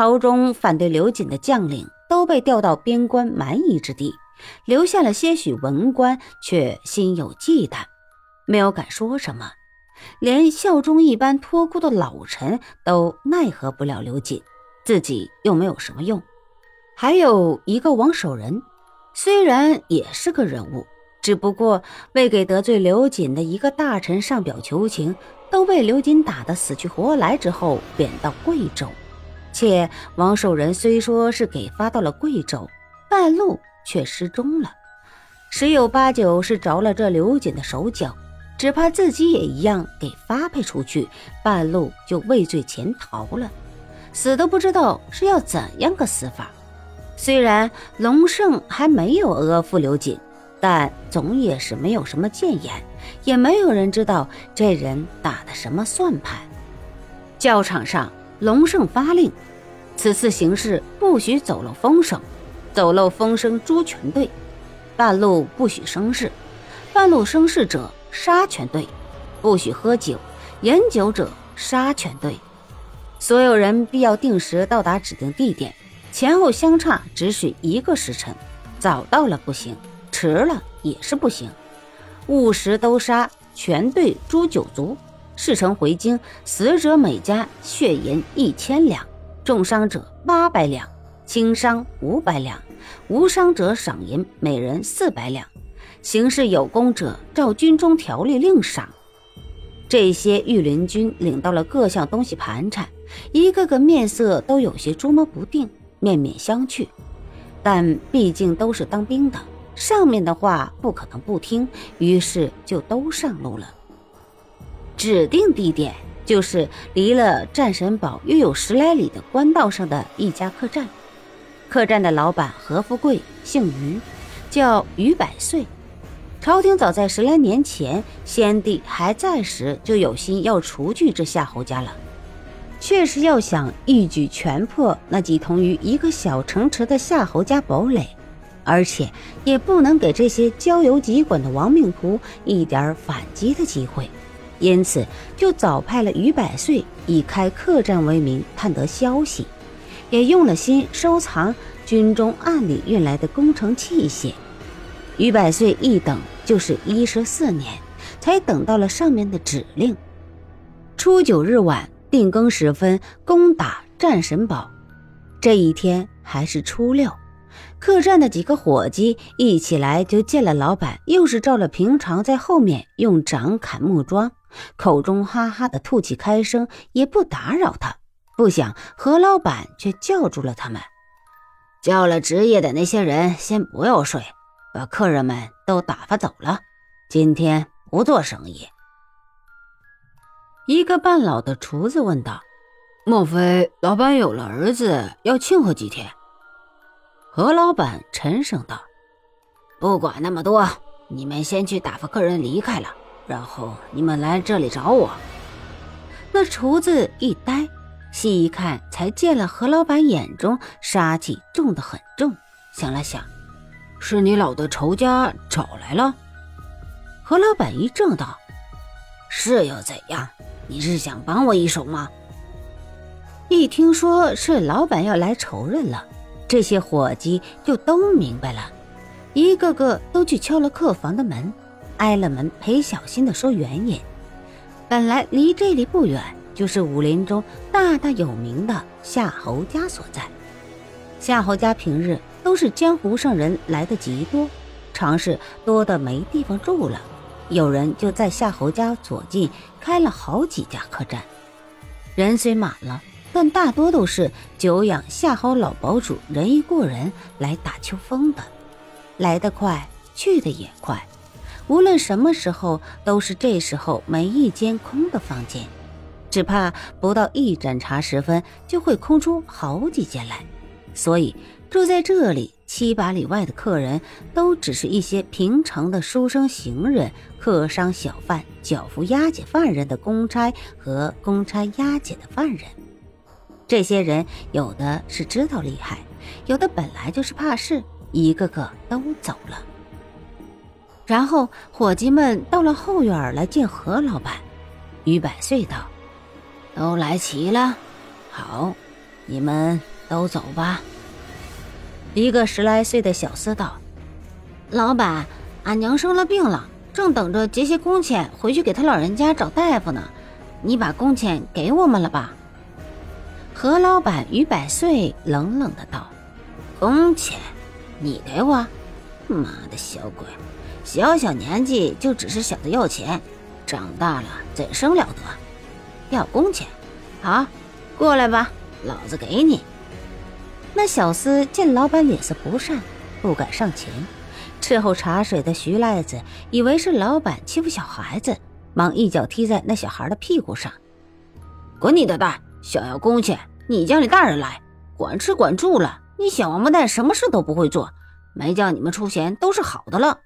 朝中反对刘瑾的将领都被调到边关蛮夷之地，留下了些许文官，却心有忌惮，没有敢说什么。连孝忠一般托孤的老臣都奈何不了刘瑾，自己又没有什么用。还有一个王守仁，虽然也是个人物，只不过为给得罪刘瑾的一个大臣上表求情，都被刘瑾打得死去活来之后贬到贵州。且王守仁虽说是给发到了贵州，半路却失踪了，十有八九是着了这刘瑾的手脚，只怕自己也一样给发配出去，半路就畏罪潜逃了，死都不知道是要怎样个死法。虽然龙胜还没有阿附刘瑾，但总也是没有什么谏言，也没有人知道这人打的什么算盘。教场上，龙胜发令：此次行事不许走漏风声，走漏风声诛全队；半路不许生事，半路生事者杀全队；不许喝酒，饮酒者杀全队。所有人必要定时到达指定地点。前后相差只许一个时辰，早到了不行，迟了也是不行。误时都杀，全队诛九族。事成回京，死者每家血银一千两，重伤者八百两，轻伤五百两，无伤者赏银每人四百两。行事有功者，照军中条例另赏。这些御林军领到了各项东西盘缠，一个个面色都有些捉摸不定。面面相觑，但毕竟都是当兵的，上面的话不可能不听，于是就都上路了。指定地点就是离了战神堡约有十来里的官道上的一家客栈。客栈的老板何富贵，姓于，叫于百岁。朝廷早在十来年前，先帝还在时，就有心要除去这夏侯家了。确实要想一举全破那几同于一个小城池的夏侯家堡垒，而且也不能给这些交游籍管的亡命徒一点反击的机会，因此就早派了于百岁以开客栈为名探得消息，也用了心收藏军中暗里运来的工程器械。于百岁一等就是一十四年，才等到了上面的指令。初九日晚。定更时分，攻打战神堡。这一天还是初六，客栈的几个伙计一起来就见了老板，又是照了平常在后面用掌砍木桩，口中哈哈的吐气开声，也不打扰他。不想何老板却叫住了他们，叫了值夜的那些人先不要睡，把客人们都打发走了，今天不做生意。一个半老的厨子问道：“莫非老板有了儿子，要庆贺几天？”何老板沉声道：“不管那么多，你们先去打发客人离开了，然后你们来这里找我。”那厨子一呆，细一看，才见了何老板眼中杀气重得很重。想了想，是你老的仇家找来了。何老板一怔道：“是又怎样？”你是想帮我一手吗？一听说是老板要来仇人了，这些伙计就都明白了，一个个都去敲了客房的门，挨了门陪小心的说原因。本来离这里不远，就是武林中大大有名的夏侯家所在。夏侯家平日都是江湖上人来的极多，常是多的没地方住了。有人就在夏侯家左近开了好几家客栈，人虽满了，但大多都是久仰夏侯老堡主仁义过人来打秋风的，来得快，去的也快，无论什么时候都是这时候没一间空的房间，只怕不到一盏茶时分就会空出好几间来，所以住在这里。七八里外的客人都只是一些平常的书生行人、客商小贩、脚夫押解犯人的公差和公差押解的犯人。这些人有的是知道厉害，有的本来就是怕事，一个个都走了。然后伙计们到了后院来见何老板，于百岁道：“都来齐了，好，你们都走吧。”一个十来岁的小厮道：“老板，俺娘生了病了，正等着结些工钱回去给她老人家找大夫呢。你把工钱给我们了吧？”何老板于百岁冷冷的道：“工钱，你给我？妈的小鬼，小小年纪就只是晓得要钱，长大了怎生了得？要工钱？好，过来吧，老子给你。”那小厮见老板脸色不善，不敢上前。伺候茶水的徐赖子以为是老板欺负小孩子，忙一脚踢在那小孩的屁股上：“滚你的蛋！想要工钱，你叫你大人来，管吃管住了。你小王八蛋什么事都不会做，没叫你们出钱都是好的了。”